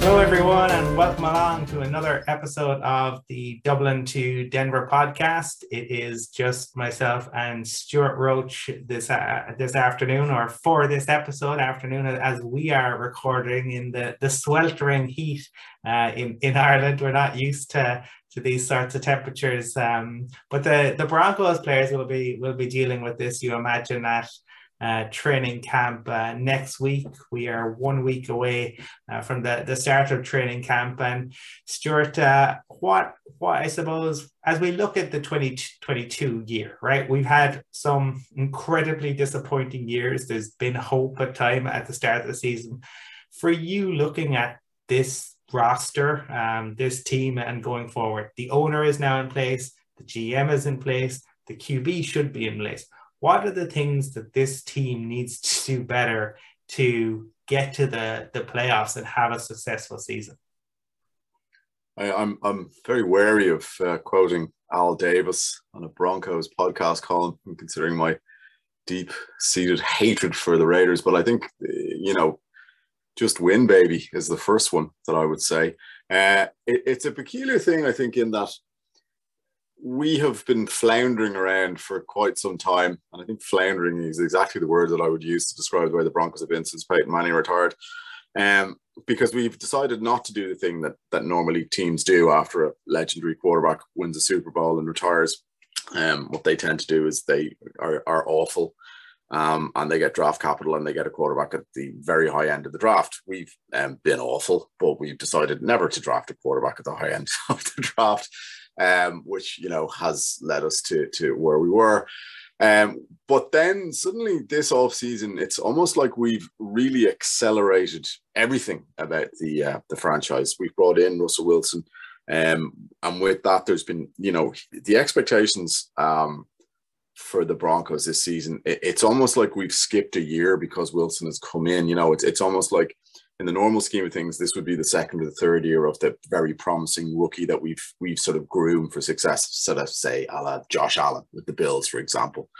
Hello, everyone, and welcome along to another episode of the Dublin to Denver podcast. It is just myself and Stuart Roach this uh, this afternoon, or for this episode afternoon, as we are recording in the, the sweltering heat uh, in in Ireland. We're not used to to these sorts of temperatures, um, but the the Broncos players will be will be dealing with this. You imagine that uh, training camp uh, next week. We are one week away uh, from the, the start of training camp. And Stuart, uh, what what I suppose as we look at the 2022 year, right? We've had some incredibly disappointing years. There's been hope at time at the start of the season. For you looking at this roster, um, this team, and going forward, the owner is now in place, the GM is in place, the QB should be in place what are the things that this team needs to do better to get to the, the playoffs and have a successful season? I, am I'm, I'm very wary of uh, quoting Al Davis on a Broncos podcast column, considering my deep seated hatred for the Raiders. But I think, you know, just win, baby, is the first one that I would say. Uh, it, it's a peculiar thing, I think, in that we have been floundering around for quite some time. And I think floundering is exactly the word that I would use to describe the way the Broncos have been since Peyton Manning retired. Um, because we've decided not to do the thing that, that normally teams do after a legendary quarterback wins a Super Bowl and retires. Um, what they tend to do is they are, are awful um, and they get draft capital and they get a quarterback at the very high end of the draft. We've um, been awful, but we've decided never to draft a quarterback at the high end of the draft um, which you know has led us to to where we were. Um, but then suddenly this off season, it's almost like we've really accelerated everything about the uh, the franchise. We've brought in Russell Wilson, um, and with that, there's been you know the expectations um, for the Broncos this season. It, it's almost like we've skipped a year because Wilson has come in. You know, it's it's almost like in the normal scheme of things, this would be the second or the third year of the very promising rookie that we've we've sort of groomed for success. Sort of say, a la Josh Allen with the Bills, for example,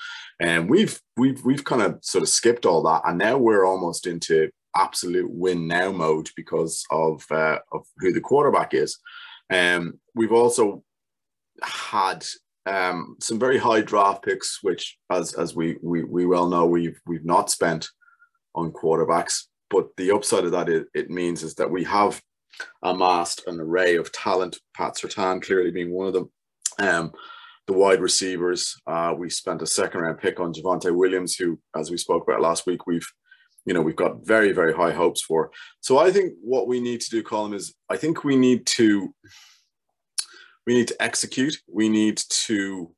and we've we've we've kind of sort of skipped all that, and now we're almost into absolute win now mode because of uh, of who the quarterback is. Um, we've also had um, some very high draft picks, which, as as we we we well know, we've we've not spent on quarterbacks. But the upside of that it, it means is that we have amassed an array of talent. Pat Surtain clearly being one of them. Um, the wide receivers, uh, we spent a second round pick on Javonte Williams, who, as we spoke about last week, we've you know we've got very very high hopes for. So I think what we need to do, Colin, is I think we need to we need to execute. We need to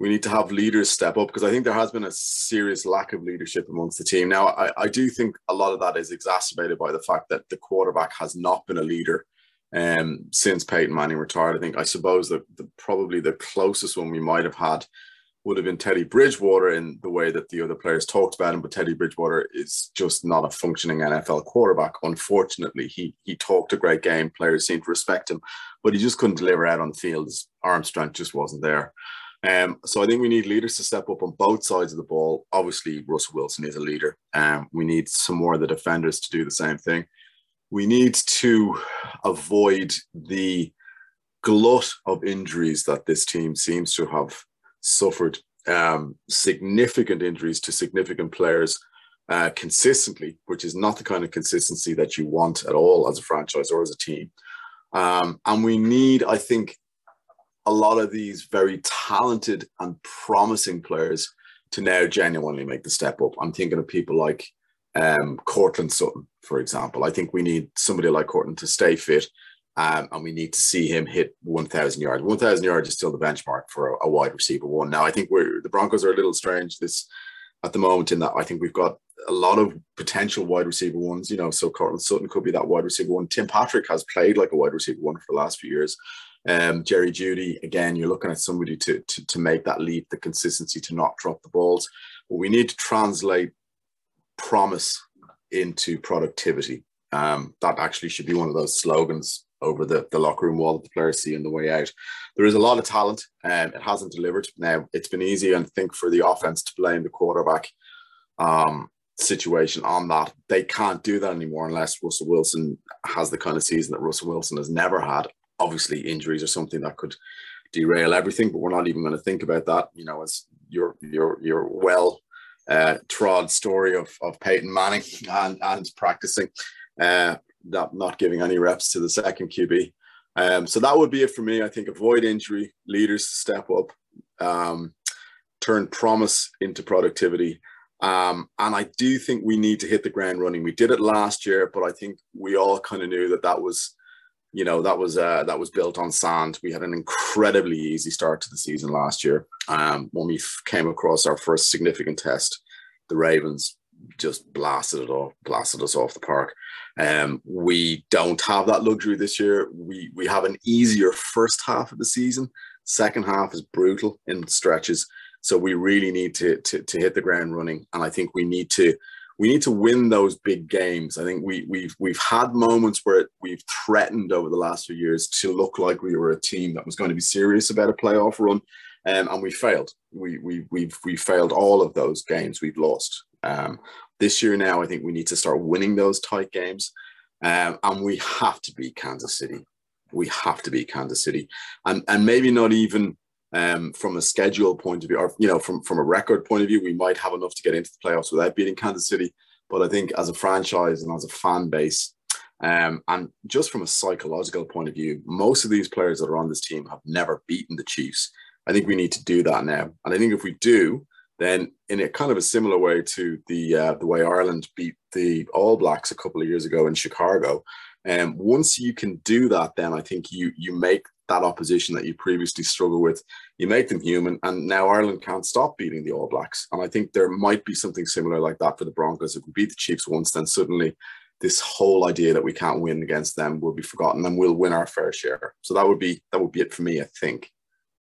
we need to have leaders step up because I think there has been a serious lack of leadership amongst the team. Now, I, I do think a lot of that is exacerbated by the fact that the quarterback has not been a leader um, since Peyton Manning retired. I think I suppose that the, probably the closest one we might have had would have been Teddy Bridgewater in the way that the other players talked about him, but Teddy Bridgewater is just not a functioning NFL quarterback. Unfortunately, he he talked a great game. Players seemed to respect him, but he just couldn't deliver out on the field. His arm strength just wasn't there. Um, so I think we need leaders to step up on both sides of the ball. Obviously, Russell Wilson is a leader. Um, we need some more of the defenders to do the same thing. We need to avoid the glut of injuries that this team seems to have suffered. Um, significant injuries to significant players uh, consistently, which is not the kind of consistency that you want at all as a franchise or as a team. Um, and we need, I think, a lot of these very talented and promising players to now genuinely make the step up. I'm thinking of people like um, Courtland Sutton, for example. I think we need somebody like Courtland to stay fit, um, and we need to see him hit 1,000 yards. 1,000 yards is still the benchmark for a, a, wide receiver one. Now, I think we're the Broncos are a little strange this at the moment in that I think we've got a lot of potential wide receiver ones. You know, so Courtland Sutton could be that wide receiver one. Tim Patrick has played like a wide receiver one for the last few years. Um, Jerry Jeudy, again, you're looking at somebody to, to, to make that leap, the consistency to not drop the balls. But we need to translate promise into productivity. Um, that actually should be one of those slogans over the, the locker room wall that the players see on the way out. There is a lot of talent and it hasn't delivered. Now, it's been easy, I think, for the offense to blame the quarterback um, situation on that. They can't do that anymore unless Russell Wilson has the kind of season that Russell Wilson has never had obviously injuries are something that could derail everything, but we're not even going to think about that. You know, as your your your well uh, trod story of of Peyton Manning and and practicing, uh, not not giving any reps to the second QB. Um, so that would be it for me. I think avoid injury, leaders step up, um, turn promise into productivity. Um, and I do think we need to hit the ground running. We did it last year, but I think we all kind of knew that that was you know that was uh, that was built on sand. We had an incredibly easy start to the season last year. Um, when we came across our first significant test, the Ravens just blasted it off, blasted us off the park. Um, we don't have that luxury this year. We we have an easier first half of the season. Second half is brutal in stretches. So we really need to, to, to hit the ground running. And I think we need to we need to win those big games. I think we, we've we've had moments where we've threatened over the last few years to look like we were a team that was going to be serious about a playoff run, um, and we failed. We we we've we failed all of those games. We've lost. Um, this year now, I think we need to start winning those tight games, um, and we have to beat Kansas City. We have to beat Kansas City, and and maybe not even um, from a schedule point of view, or you know, from from a record point of view, we might have enough to get into the playoffs without beating Kansas City. But I think as a franchise and as a fan base, um, and just from a psychological point of view, most of these players that are on this team have never beaten the Chiefs. I think we need to do that now, and I think if we do, then in a kind of a similar way to the uh, the way Ireland beat the All Blacks a couple of years ago in Chicago, and um, once you can do that, then I think you you make that opposition that you previously struggled with. You make them human, and now Ireland can't stop beating the All Blacks. And I think there might be something similar like that for the Broncos. If we beat the Chiefs once, then suddenly this whole idea that we can't win against them will be forgotten, and we'll win our fair share. So that would be that would be it for me, I think.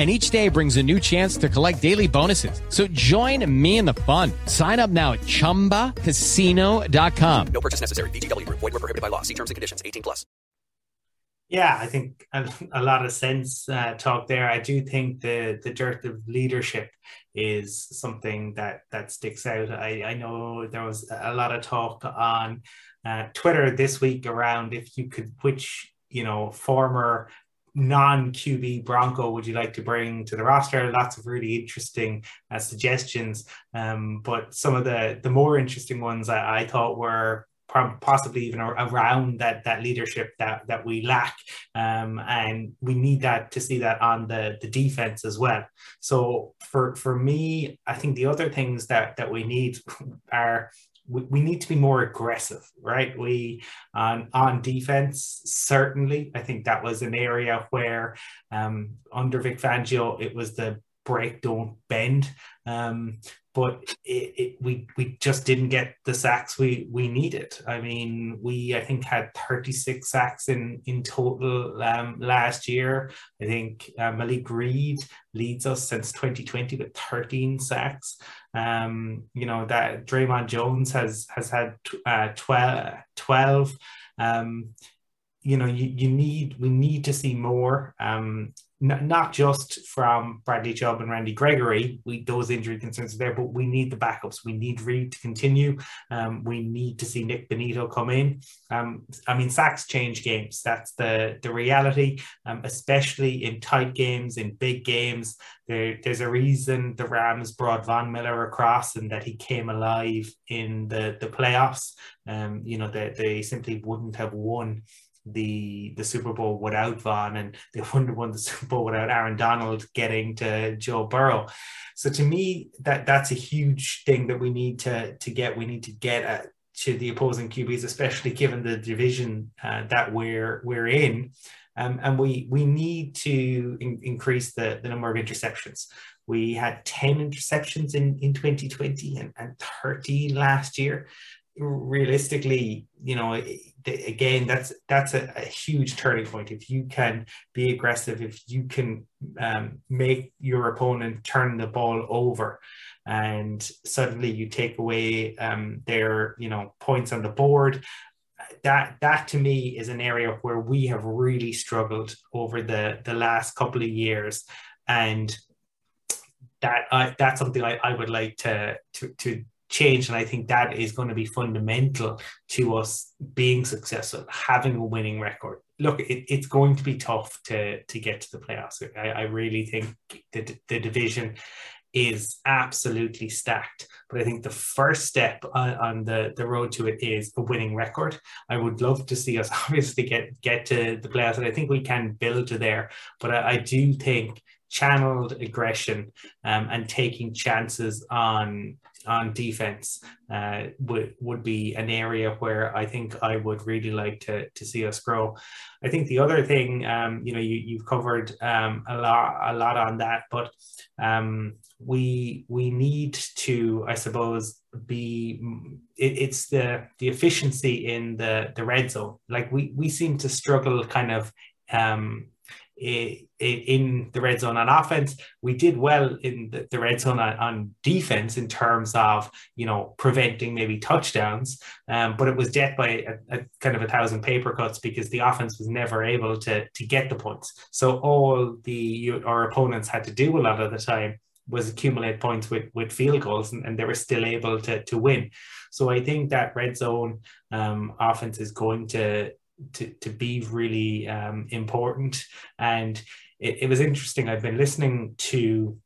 and each day brings a new chance to collect daily bonuses. So join me in the fun. Sign up now at ChumbaCasino.com. No purchase necessary. VGW. Void were prohibited by law. See terms and conditions. 18 plus. Yeah, I think a, a lot of sense uh, talk there. I do think the the dearth of leadership is something that that sticks out. I, I know there was a lot of talk on uh, Twitter this week around if you could which you know former non QB Bronco would you like to bring to the roster? Lots of really interesting uh, suggestions, um, but some of the the more interesting ones I, I thought were possibly even around that that leadership that that we lack. Um, and we need that to see that on the the defense as well. So for for me i think the other things that that we need are we, we need to be more aggressive right? We on on defense certainly. I think that was an area where um, under vic fangio it was the break don't bend. Um, but it, it, we we just didn't get the sacks we we needed. I mean, we I think had 36 sacks in in total um, last year. I think uh, Malik Reed leads us since 2020 with 13 sacks. Um, you know that Dre'Mont Jones has has had uh, 12. 12. Um, you know, you, you need we need to see more. Um, n- not just from Bradley Chubb and Randy Gregory, we those injury concerns are there, but we need the backups. We need Reed to continue. Um, we need to see Nick Bonitto come in. Um, I mean, sacks change games. That's the the reality, um, especially in tight games, in big games. There, there's a reason the Rams brought Von Miller across and that he came alive in the the playoffs. Um, you know, they, they simply wouldn't have won the the Super Bowl without Von, and they wouldn't have won the Super Bowl without Aaron Donald getting to Joe Burrow. So to me, that that's a huge thing that we need to to get. We need to get at to the opposing QBs, especially given the division uh, that we're we're in. Um, and we we need to in, increase the, the number of interceptions. We had 10 interceptions in, in 2020 and, and 30 last year realistically, you know, again, that's that's a, a, huge turning point. If you can be aggressive, if you can um, make your opponent turn the ball over, and suddenly you take away um, their, you know, points on the board. That that to me is an area where we have really struggled over the the last couple of years, and that that's something I, I would like to to to change. And I think that is going to be fundamental to us being successful, having a winning record. Look, it, it's going to be tough to, to get to the playoffs. I, I really think the, the division is absolutely stacked. But I think the first step on, on, the, the road to it is a winning record. I would love to see us obviously get, get to the playoffs, and I think we can build to there. But I, I do think channeled aggression um, and taking chances on on defense uh, would would be an area where I think I would really like to to see us grow. I think the other thing, um, you know, you you've covered um, a lot a lot on that, but um, we we need to, I suppose, be it, it's the the efficiency in the the red zone. Like we we seem to struggle kind of um in the red zone on offense. We did well in the, red zone on, on, defense in terms of you know preventing maybe touchdowns, um, but it was death by a, a, kind of a thousand paper cuts because the offense was never able to to get the points. So all the our opponents had to do a lot of the time was accumulate points with with field goals, and, and they were still able to to win. So I think that red zone um, offense is going to to, to be really um, important. And it, it, was interesting. I've been listening to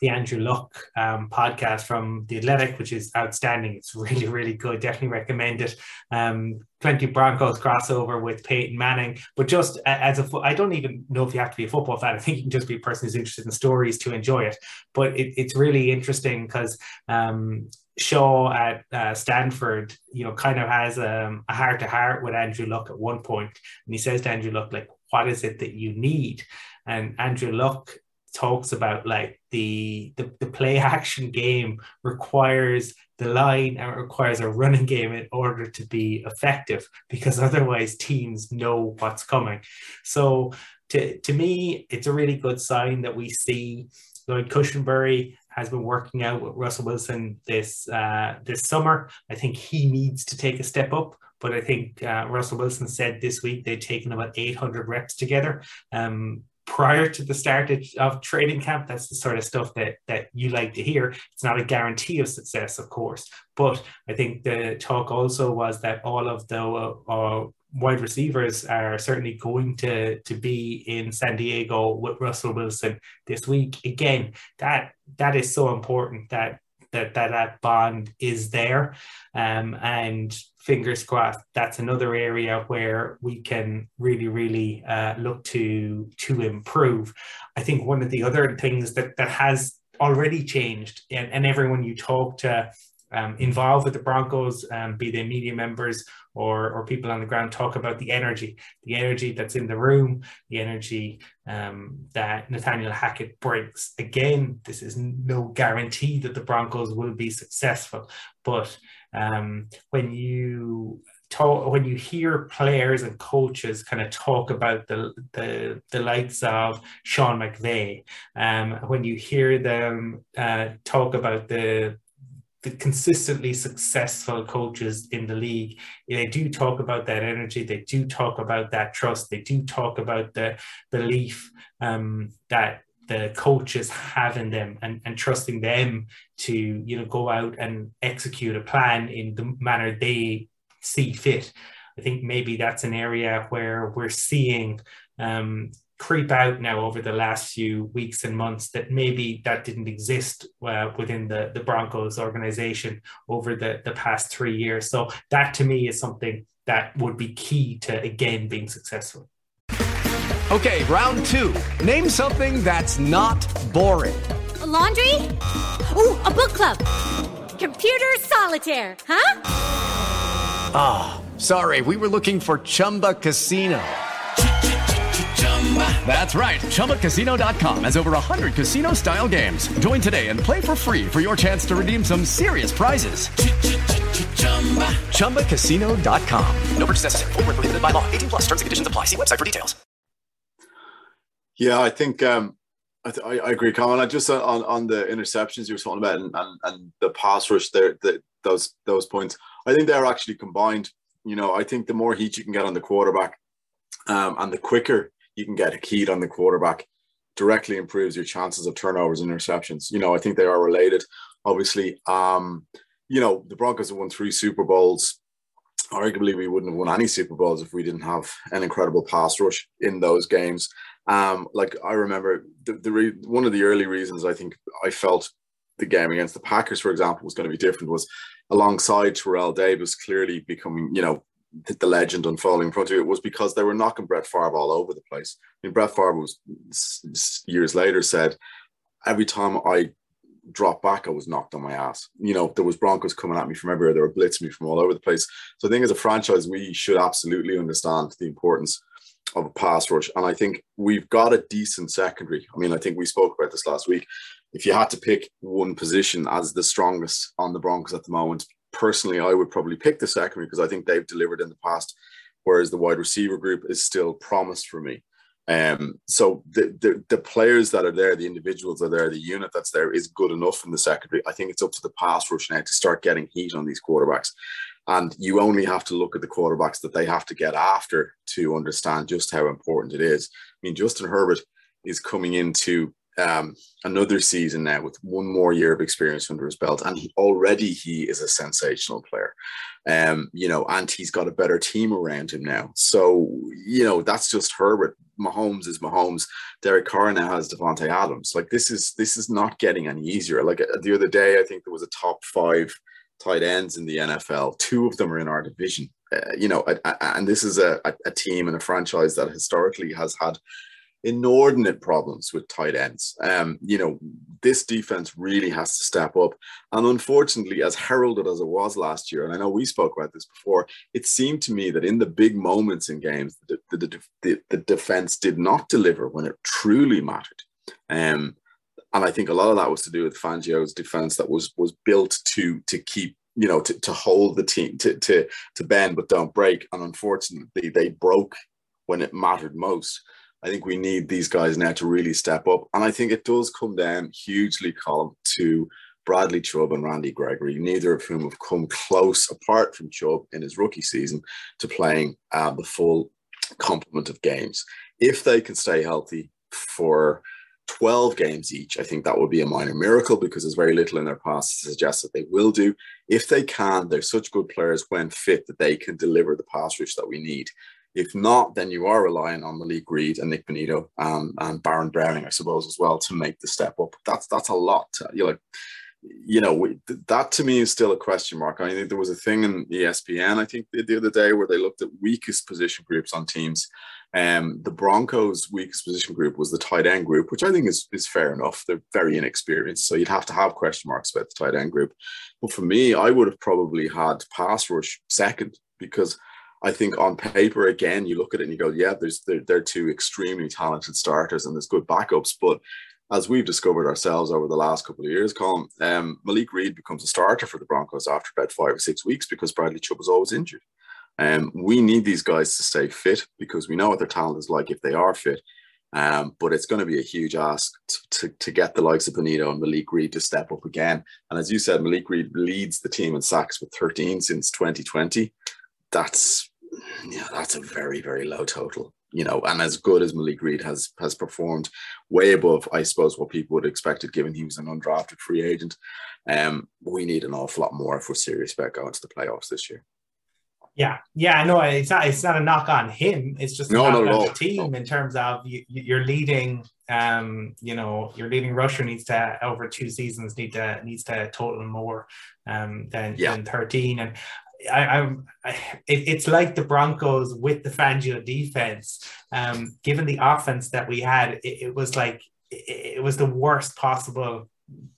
the Andrew Luck um, podcast from The Athletic, which is outstanding. It's really, really good. Definitely recommend it. Um, plenty of Broncos crossover with Peyton Manning, but just as a, I don't even know if you have to be a football fan. I think you can just be a person who's interested in stories to enjoy it. But it, it's really interesting because um, Shaw at uh, Stanford, you know, kind of has um, a heart to heart with Andrew Luck at one point, and he says to Andrew Luck, like, "What is it that you need?" And Andrew Luck talks about like the, the the play action game requires the line and requires a running game in order to be effective because otherwise teams know what's coming. So to to me, it's a really good sign that we see Lloyd Cushenberry has been working out with Russell Wilson this uh, this summer. I think he needs to take a step up, but I think uh, Russell Wilson said this week they'd taken about 800 reps together. Um, prior to the start of training camp. That's the sort of stuff that that you like to hear. It's not a guarantee of success, of course, but I think the talk also was that all of the uh, wide receivers are certainly going to to be in San Diego with Russell Wilson this week. Again, that that is so important that that that, that bond is there, um, and fingers crossed that's another area where we can really really uh, look to to improve i think one of the other things that that has already changed and, and everyone you talk to um, involved with the Broncos, um, be they media members or, or people on the ground, talk about the energy, the energy that's in the room, the energy um, that Nathaniel Hackett brings. Again, this is no guarantee that the Broncos will be successful, but um, when you talk when you hear players and coaches kind of talk about the the, the likes of Sean McVay, um, when you hear them uh, talk about the the consistently successful coaches in the league, they do talk about that energy. They do talk about that trust. They do talk about the belief um, that the coaches have in them and, and trusting them to you know go out and execute a plan in the manner they see fit i think maybe that's an area where we're seeing um, creep out now over the last few weeks and months that maybe that didn't exist uh, within the, the Broncos organization over the, the past three years. So that to me is something that would be key to again being successful. Okay, round two. Name something that's not boring. A laundry? Ooh, a book club. Computer solitaire, huh? Ah, oh, sorry, we were looking for Chumba Casino. That's right. ChumbaCasino.com has over 100 casino style games. Join today and play for free for your chance to redeem some serious prizes. ChumbaCasino.com. No purchase necessary. Full prohibited by law. 18 plus terms and conditions apply. See website for details. Yeah, I think um, I, th- I, agree, Colin. I just uh, on, on the interceptions you were talking about and, and, and the pass rush there, the, those those points. I think they're actually combined. You know, I think the more heat you can get on the quarterback, um, and the quicker you can get heat on the quarterback, directly improves your chances of turnovers and interceptions. You know, I think they are related. Obviously, um, you know, the Broncos have won three Super Bowls. Arguably, we wouldn't have won any Super Bowls if we didn't have an incredible pass rush in those games. Um, like I remember the, the re- one of the early reasons I think I felt the game against the Packers, for example, was going to be different was alongside Terrell Davis clearly becoming, you know, the, the legend unfolding in front of it was because they were knocking Brett Favre all over the place. I mean, Brett Favre was years later said, every time I dropped back, I was knocked on my ass. You know, there was Broncos coming at me from everywhere. They were blitzing me from all over the place. So I think as a franchise, we should absolutely understand the importance of a pass rush. And I think we've got a decent secondary. I mean, I think we spoke about this last week. If you had to pick one position as the strongest on the Broncos at the moment, personally, I would probably pick the secondary because I think they've delivered in the past, whereas the wide receiver group is still promised for me. Um, so the, the, the players that are there, the individuals that are there, the unit that's there is good enough in the secondary. I think it's up to the pass rush now to start getting heat on these quarterbacks. And you only have to look at the quarterbacks that they have to get after to understand just how important it is. I mean, Justin Herbert is coming into um, another season now with one more year of experience under his belt, and he, already he is a sensational player. Um, you know, and he's got a better team around him now. So, you know, that's just Herbert. Mahomes is Mahomes. Derek Carr now has Davante Adams. Like this is this is not getting any easier. Like uh, the other day, I think there was a top five tight ends in the NFL. Two of them are in our division. Uh, you know, and this is a, a team and a franchise that historically has had inordinate problems with tight ends. Um, you know, this defense really has to step up. And unfortunately, as heralded as it was last year, and I know we spoke about this before, it seemed to me that in the big moments in games, the, the, the, the defense did not deliver when it truly mattered. Um, and I think a lot of that was to do with Fangio's defense that was was built to to keep you know to, to hold the team to to to bend but don't break. And unfortunately, they broke when it mattered most. I think we need these guys now to really step up, and I think it does come down hugely, Colin, to Bradley Chubb and Randy Gregory, neither of whom have come close, apart from Chubb in his rookie season, to playing uh, the full complement of games. If they can stay healthy for 12 games each, I think that would be a minor miracle because there's very little in their past to suggest that they will do. If they can, they're such good players when fit that they can deliver the pass rush that we need. If not, then you are relying on Malik Reed and Nick Bonitto um, and Baron Browning, I suppose, as well to make the step up. That's that's a lot. You like, you know, we, that to me is still a question mark. I think there was a thing in ESPN, I think the other day, where they looked at weakest position groups on teams. Um, the Broncos' weakest position group was the tight end group, which I think is is fair enough. They're very inexperienced, so you'd have to have question marks about the tight end group. But for me, I would have probably had pass rush second because I think on paper, again, you look at it and you go, yeah, there's they're, they're two extremely talented starters and there's good backups. But as we've discovered ourselves over the last couple of years, Colin, um, Malik Reed becomes a starter for the Broncos after about five or six weeks because Bradley Chubb was always injured. Um, we need these guys to stay fit because we know what their talent is like if they are fit. Um, but it's going to be a huge ask to, to, to, get the likes of Bonitto and Malik Reed to step up again. And as you said, Malik Reed leads the team in sacks with 13 since 2020. That's yeah, that's a very, very low total. You know, and as good as Malik Reed has has performed, way above, I suppose, what people would have expected, given he was an undrafted free agent. Um, we need an awful lot more if we're serious about going to the playoffs this year. Yeah, yeah, no, it's not. It's not a knock on him. It's just a no, knock on the team no. in terms of you, you're leading. Um, you know, your leading rusher needs to over two seasons need to needs to total more um than, yeah. than thirteen. And I, I'm. I, it, it's like the Broncos with the Fangio defense. Um, given the offense that we had, it, it was like it, it was the worst possible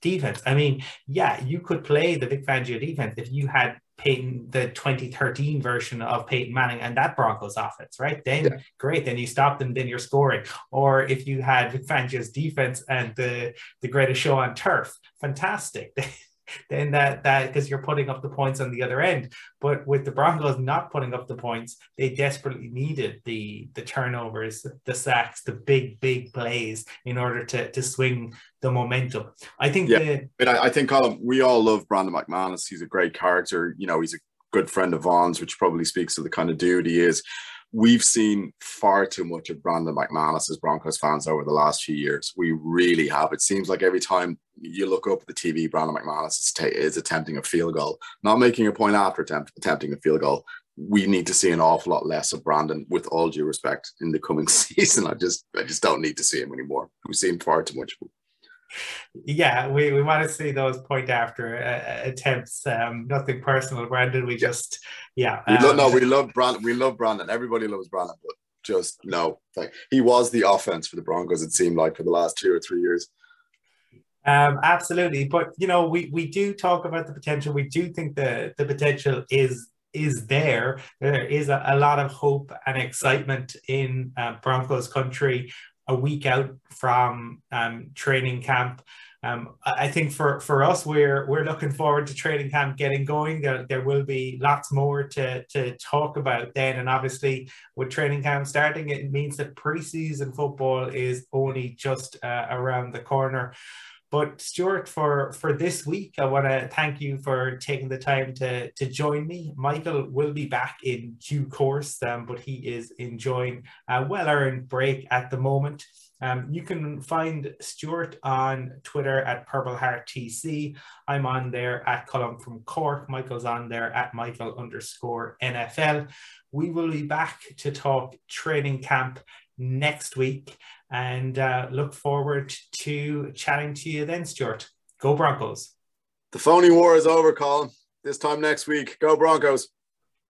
defense. I mean, yeah, you could play the Vic Fangio defense if you had Peyton, the 2013 version of Peyton Manning and that Broncos offense, right? Then yeah. great, then you stop them, then you're scoring. Or if you had Vic Fangio's defense and the the greatest show on turf, fantastic. then that that because you're putting up the points on the other end. But with the Broncos not putting up the points, they desperately needed the the turnovers, the sacks, the big big plays in order to to swing the momentum. I think. Yeah, the, but I, I think Colin, we all love Brandon McManus. He's a great character. You know, he's a good friend of Von's, which probably speaks to the kind of dude he is we've seen far too much of Brandon McManus as Broncos fans over the last few years. We really have. It seems like every time you look up at the TV, Brandon McManus is, is attempting a field goal, not making a point after attempt, attempting a field goal. We need to see an awful lot less of Brandon, with all due respect, in the coming season. I just, I just don't need to see him anymore. We've seen far too much yeah, we, we want to see those point after uh, attempts. Um, nothing personal, Brandon. We just, yeah. We um, no, we love Brandon. We love Brandon. Everybody loves Brandon, but just no. Like he was the offense for the Broncos. It seemed like for the last two or three years. Um, absolutely, but you know, we we do talk about the potential. We do think the the potential is is there. There is a, a lot of hope and excitement in uh, Broncos country a week out from um, training camp. Um, I think for, for us, we're we're looking forward to training camp getting going. There, there will be lots more to, to talk about then, and obviously with training camp starting, it means that preseason football is only just uh, around the corner. But Stuart, for for this week, I want to thank you for taking the time to to join me. Michael will be back in due course, um, but he is enjoying a well earned break at the moment. Um, you can find Stuart on Twitter at Purple Heart TC. I'm on there at Colin from Cork. Michael's on there at Michael underscore NFL. We will be back to talk training camp next week and uh, look forward to chatting to you then, Stuart. Go Broncos. The phony war is over, Colin. This time next week. Go Broncos.